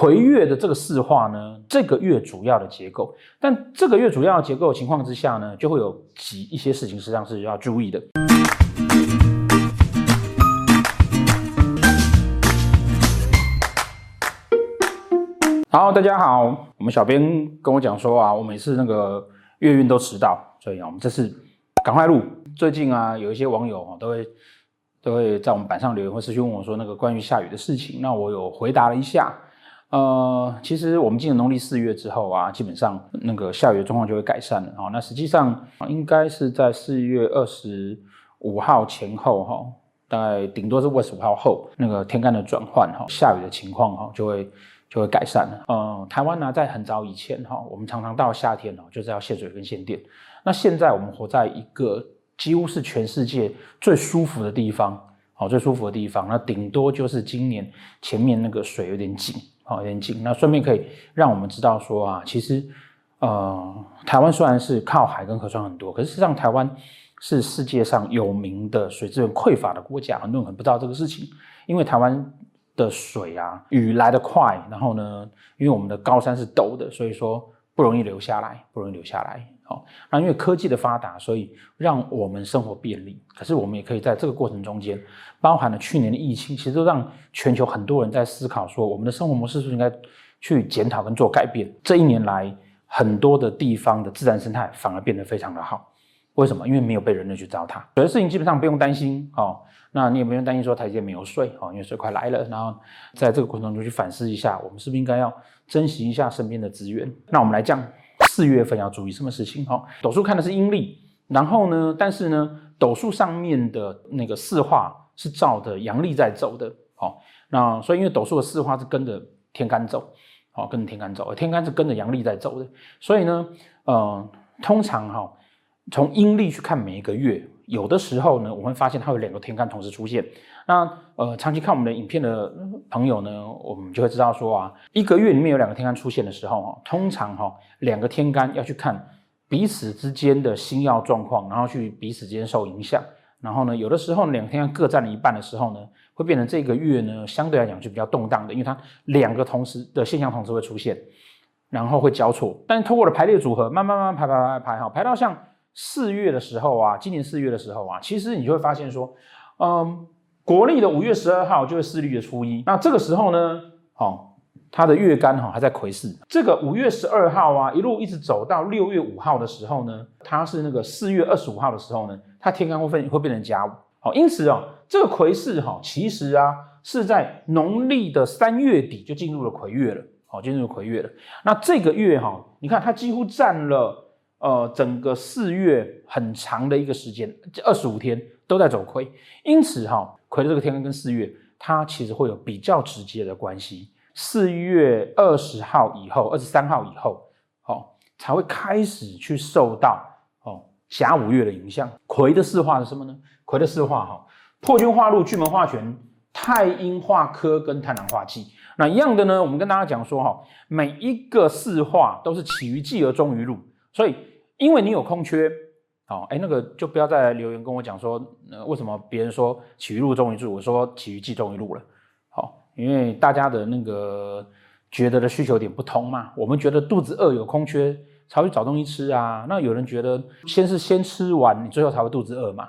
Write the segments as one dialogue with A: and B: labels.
A: 回月的这个四化呢，这个月主要的结构，但这个月主要的结构情况之下呢，就会有几一些事情实际上是要注意的。好，大家好，我们小编跟我讲说啊，我每次那个月运都迟到，所以啊，我们这次赶快录。最近啊，有一些网友啊都会都会在我们板上留言，或是去问我说那个关于下雨的事情，那我有回答了一下。呃，其实我们进了农历四月之后啊，基本上那个下雨的状况就会改善了哈。那实际上应该是在四月二十五号前后哈，大概顶多是二十五号后，那个天干的转换哈，下雨的情况哈就会就会改善了。呃，台湾呢，在很早以前哈，我们常常到夏天哦，就是要限水跟限电。那现在我们活在一个几乎是全世界最舒服的地方，好，最舒服的地方，那顶多就是今年前面那个水有点紧。好，有点紧。那顺便可以让我们知道说啊，其实，呃，台湾虽然是靠海跟河川很多，可是实际上台湾是世界上有名的水资源匮乏的国家。很多人可能不知道这个事情，因为台湾的水啊，雨来得快，然后呢，因为我们的高山是陡的，所以说不容易流下来，不容易流下来。好，那因为科技的发达，所以让我们生活便利。可是我们也可以在这个过程中间，包含了去年的疫情，其实都让全球很多人在思考说，我们的生活模式是不是应该去检讨跟做改变。这一年来，很多的地方的自然生态反而变得非常的好。为什么？因为没有被人类去糟蹋。有的事情基本上不用担心。哦，那你也不用担心说台积电没有睡。哦，因为水快来了。然后在这个过程中去反思一下，我们是不是应该要珍惜一下身边的资源？那我们来讲。四月份要注意什么事情？哈，斗数看的是阴历，然后呢，但是呢，斗数上面的那个四化是照的阳历在走的，好，那所以因为斗数的四化是跟着天干走，好，跟着天干走，天干是跟着阳历在走的，所以呢，呃，通常哈，从阴历去看每一个月，有的时候呢，我们会发现它有两个天干同时出现。那呃，长期看我们的影片的朋友呢，我们就会知道说啊，一个月里面有两个天干出现的时候，哈，通常哈，两个天干要去看彼此之间的星曜状况，然后去彼此之间受影响。然后呢，有的时候两个天干各占了一半的时候呢，会变成这个月呢，相对来讲就比较动荡的，因为它两个同时的现象同时会出现，然后会交错。但是通过了排列组合，慢慢慢慢排排排排哈，排到像四月的时候啊，今年四月的时候啊，其实你就会发现说，嗯。国历的五月十二号就是四历的初一，那这个时候呢，哦，它的月干哈还在癸巳。这个五月十二号啊，一路一直走到六月五号的时候呢，它是那个四月二十五号的时候呢，它天干会分会变成甲午。好，因此哦，这个癸巳哈，其实啊是在农历的三月底就进入了癸月了，好，进入了癸月了。那这个月哈，你看它几乎占了呃整个四月很长的一个时间，二十五天都在走亏，因此哈。癸的这个天干跟四月，它其实会有比较直接的关系。四月二十号以后，二十三号以后，哦，才会开始去受到哦甲午月的影响。癸的四化是什么呢？癸的四化哈，破军化禄、巨门化权、太阴化科跟贪狼化忌。那一样的呢，我们跟大家讲说哈，每一个四化都是起于忌而终于禄，所以因为你有空缺。好，哎，那个就不要再留言跟我讲说，呃，为什么别人说起于路终于禄，我说起于忌终于路了。好，因为大家的那个觉得的需求点不同嘛。我们觉得肚子饿有空缺才会找东西吃啊。那有人觉得先是先吃完，你最后才会肚子饿嘛。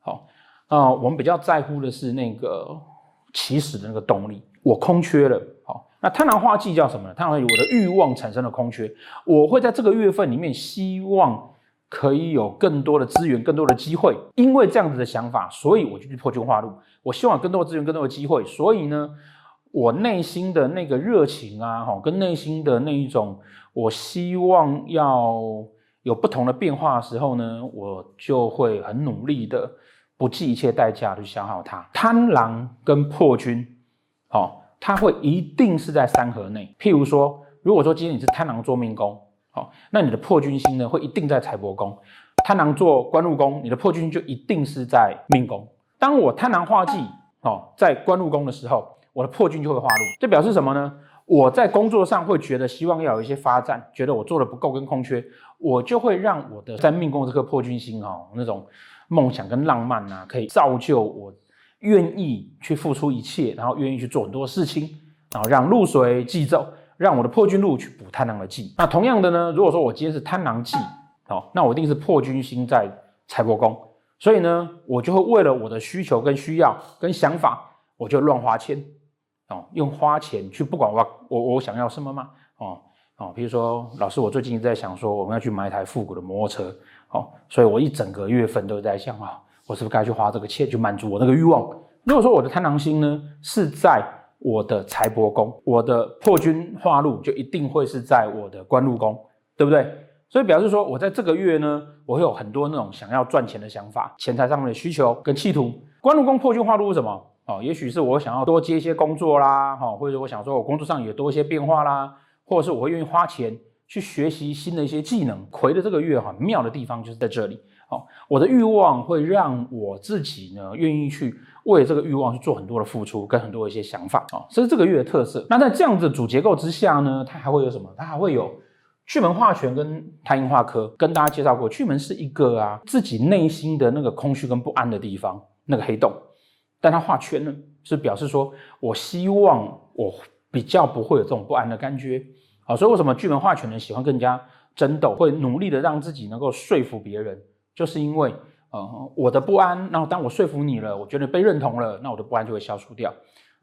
A: 好，那，我们比较在乎的是那个起始的那个动力。我空缺了，那贪婪化忌叫什么呢？贪狼化忌我的欲望产生了空缺，我会在这个月份里面希望。可以有更多的资源，更多的机会，因为这样子的想法，所以我就去破军化禄。我希望更多的资源，更多的机会，所以呢，我内心的那个热情啊，哈，跟内心的那一种，我希望要有不同的变化的时候呢，我就会很努力的，不计一切代价去消耗它。贪婪跟破军，好，它会一定是在三合内。譬如说，如果说今天你是贪狼坐命宫。好，那你的破军星呢，会一定在财帛宫，贪狼坐官禄宫，你的破军就一定是在命宫。当我贪狼化忌哦，在官禄宫的时候，我的破军就会化禄，这表示什么呢？我在工作上会觉得希望要有一些发展，觉得我做的不够跟空缺，我就会让我的在命宫这颗破军星哦，那种梦想跟浪漫啊，可以造就我愿意去付出一切，然后愿意去做很多事情。然后让露水忌走，让我的破军禄去补贪狼的忌。那同样的呢，如果说我今天是贪狼忌，哦，那我一定是破军星在财帛宫，所以呢，我就会为了我的需求跟需要跟想法，我就乱花钱，哦，用花钱去不管我我我想要什么嘛，哦哦，比如说老师，我最近在想说，我们要去买一台复古的摩托车，哦，所以我一整个月份都在想啊，我是不是该去花这个钱去满足我那个欲望？如果说我的贪狼星呢是在我的财帛宫，我的破军化禄就一定会是在我的官禄宫，对不对？所以表示说，我在这个月呢，我会有很多那种想要赚钱的想法，钱财上面的需求跟企图。官禄宫破军化禄是什么？哦，也许是我想要多接一些工作啦，哈，或者我想说我工作上也多一些变化啦，或者是我会愿意花钱去学习新的一些技能。魁的这个月很妙的地方就是在这里，哦，我的欲望会让我自己呢愿意去为这个欲望去做很多的付出，跟很多的一些想法，哦，这是这个月的特色。那在这样子的主结构之下呢，它还会有什么？它还会有。巨门化权跟太阴化科，跟大家介绍过，巨门是一个啊自己内心的那个空虚跟不安的地方，那个黑洞。但它化权呢，是表示说我希望我比较不会有这种不安的感觉。好，所以为什么巨门化权人喜欢更加争斗，会努力的让自己能够说服别人，就是因为呃我的不安，然后当我说服你了，我觉得被认同了，那我的不安就会消除掉。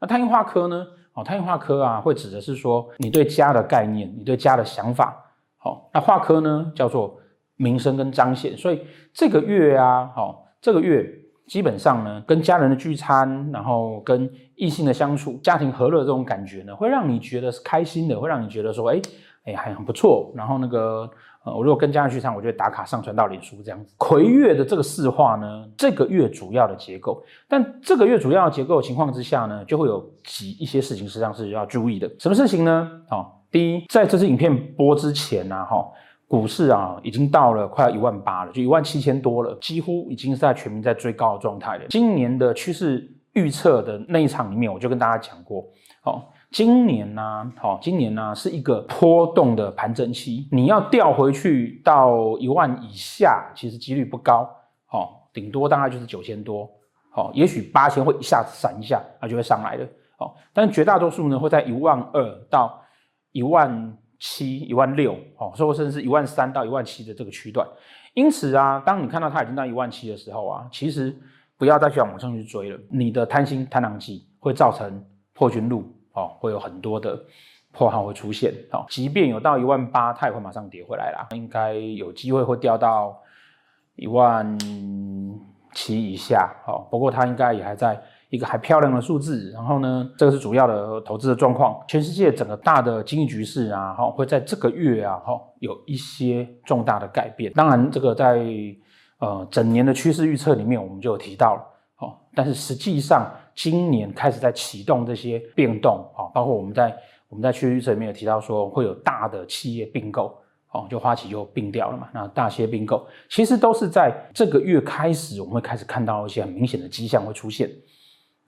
A: 那太阴化科呢？哦，太阴化科啊，会指的是说你对家的概念，你对家的想法。好，那化科呢叫做名声跟彰显，所以这个月啊，好，这个月基本上呢，跟家人的聚餐，然后跟异性的相处，家庭和乐这种感觉呢，会让你觉得是开心的，会让你觉得说，哎，哎，还很不错。然后那个，呃，我如果跟家人聚餐，我就会打卡上传到脸书这样子。癸月的这个四化呢，这个月主要的结构，但这个月主要的结构情况之下呢，就会有几一些事情实际上是要注意的。什么事情呢？好。第一，在这支影片播之前呢，哈，股市啊已经到了快要一万八了，就一万七千多了，几乎已经是在全民在最高的状态了。今年的趋势预测的那一场里面，我就跟大家讲过，哦，今年呢，好，今年呢是一个波动的盘整期，你要调回去到一万以下，其实几率不高，好，顶多大概就是九千多，好，也许八千会一下子闪一下，它就会上来了，好，但绝大多数呢会在一万二到。一万七、一万六，哦，甚至是一万三到一万七的这个区段，因此啊，当你看到它已经到一万七的时候啊，其实不要再去往上去追了。你的贪心、贪狼忌会造成破军路，哦，会有很多的破号会出现，哦，即便有到一万八，它也会马上跌回来啦，应该有机会会掉到一万七以下，哦，不过它应该也还在。一个还漂亮的数字，然后呢，这个是主要的投资的状况。全世界整个大的经济局势啊，哈，会在这个月啊，哈，有一些重大的改变。当然，这个在呃整年的趋势预测里面，我们就有提到了，哦，但是实际上今年开始在启动这些变动，啊，包括我们在我们在区域预测里面有提到说，会有大的企业并购，哦，就花旗就并掉了嘛。那大企业并购，其实都是在这个月开始，我们会开始看到一些很明显的迹象会出现。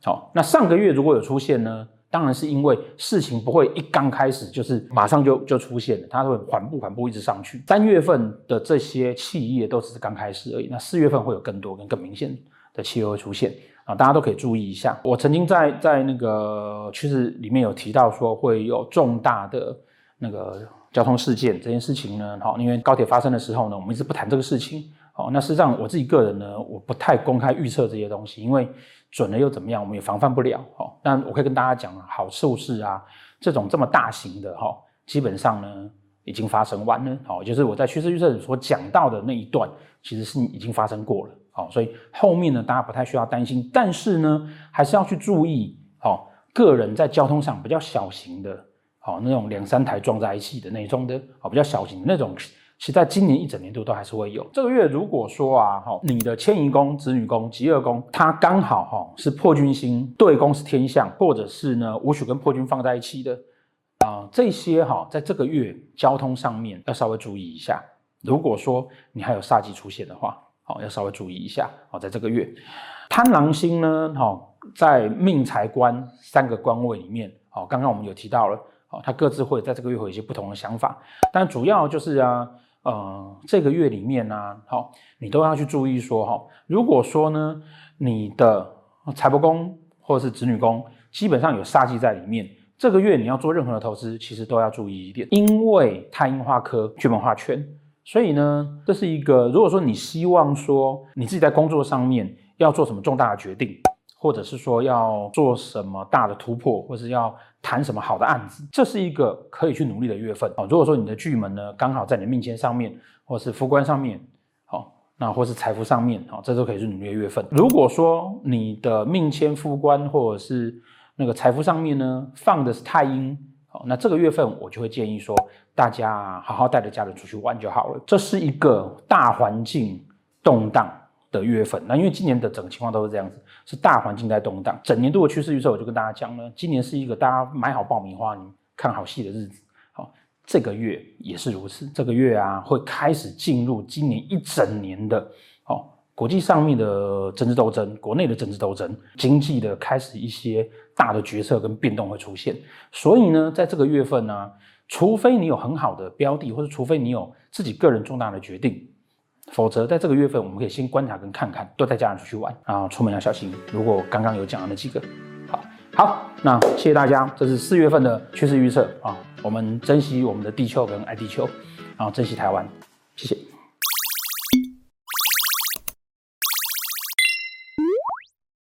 A: 好，那上个月如果有出现呢？当然是因为事情不会一刚开始就是马上就就出现了，它会缓步缓步一直上去。三月份的这些企业都只是刚开始而已，那四月份会有更多跟更明显的企业会出现啊，大家都可以注意一下。我曾经在在那个趋势里面有提到说会有重大的那个交通事件这件事情呢，好，因为高铁发生的时候呢，我们一直不谈这个事情。好，那事实上我自己个人呢，我不太公开预测这些东西，因为准了又怎么样？我们也防范不了。好，但我可以跟大家讲，好处是啊，这种这么大型的哈，基本上呢已经发生完了。好，就是我在趋势预测所讲到的那一段，其实是已经发生过了。好，所以后面呢，大家不太需要担心，但是呢，还是要去注意。好，个人在交通上比较小型的，好那种两三台撞在一起的那种的，好比较小型的那种。其实在今年一整年度都还是会有。这个月如果说啊，哈，你的迁移宫、子女宫、疾厄宫，它刚好哈是破军星，对宫是天象，或者是呢武曲跟破军放在一起的啊，这些哈，在这个月交通上面要稍微注意一下。如果说你还有煞忌出现的话，好，要稍微注意一下。好，在这个月，贪狼星呢，好，在命财官三个官位里面，好，刚刚我们有提到了，好，它各自会在这个月会有一些不同的想法，但主要就是啊。呃，这个月里面呢、好，你都要去注意说，哈，如果说呢，你的财帛宫或者是子女宫基本上有煞忌在里面，这个月你要做任何的投资，其实都要注意一点，因为太阴化科、巨门化圈，所以呢，这是一个如果说你希望说你自己在工作上面要做什么重大的决定，或者是说要做什么大的突破，或是要谈什么好的案子，这是一个可以去努力的月份啊。如果说你的巨门呢刚好在你的命签上面，或是副官上面，好，那或是财富上面，好，这都可以是努力的月份。如果说你的命签副官或者是那个财富上面呢，放的是太阴，那这个月份我就会建议说，大家好好带着家人出去玩就好了。这是一个大环境动荡的月份，那因为今年的整个情况都是这样子，是大环境在动荡。整年度的趋势预测我就跟大家讲了，今年是一个大家买好爆米花、你看好戏的日子。好，这个月也是如此，这个月啊会开始进入今年一整年的，国际上面的政治斗争，国内的政治斗争，经济的开始一些大的决策跟变动会出现。所以呢，在这个月份呢、除非你有很好的标的，或者除非你有自己个人重大的决定，否则在这个月份，我们可以先观察跟看看，都带家人出去玩啊，出门要小心。如果刚刚有讲的那几个，好，好，那谢谢大家，这是四月份的趋势预测啊，我们珍惜我们的地球跟爱地球，然后珍惜台湾，谢谢。